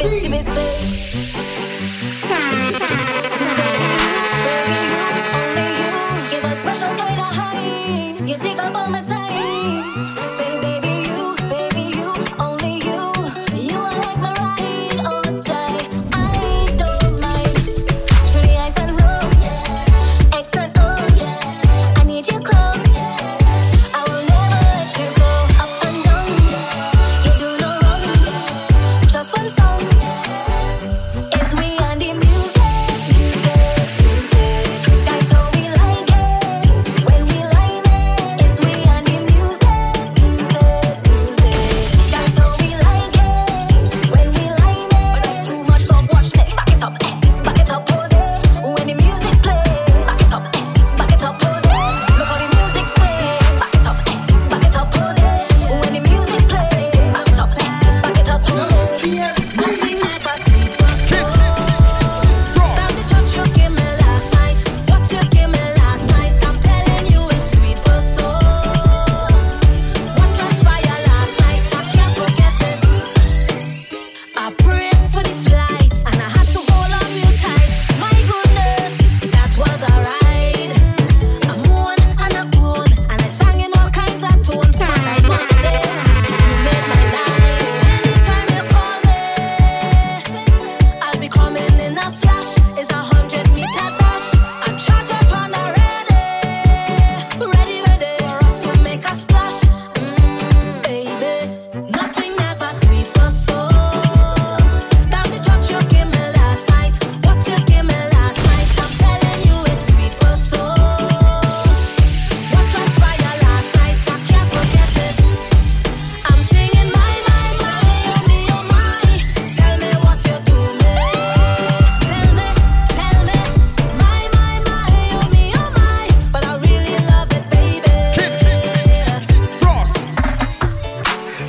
see.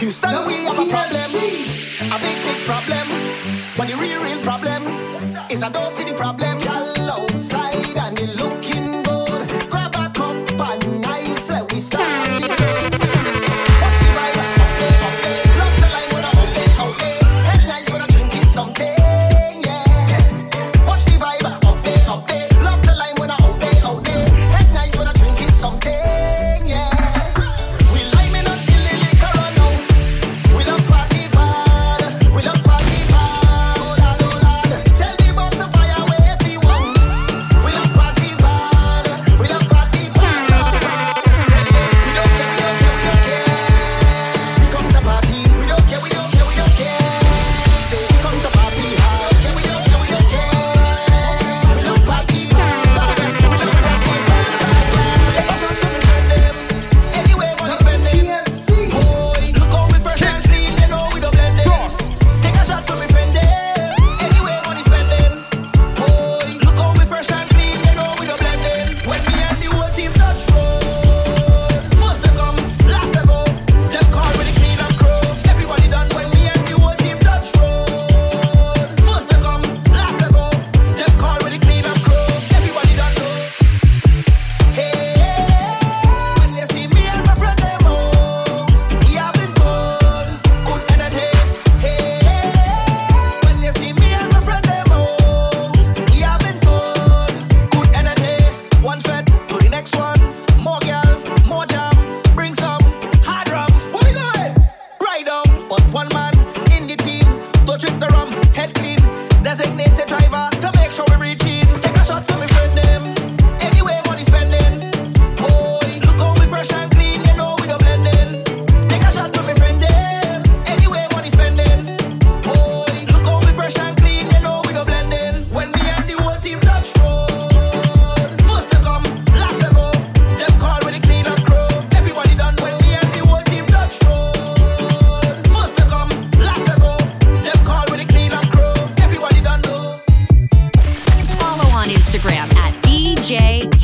Houston, no, we have a problem. A big, big problem. But the real, real problem is I don't see the problem. One man Instagram at DJ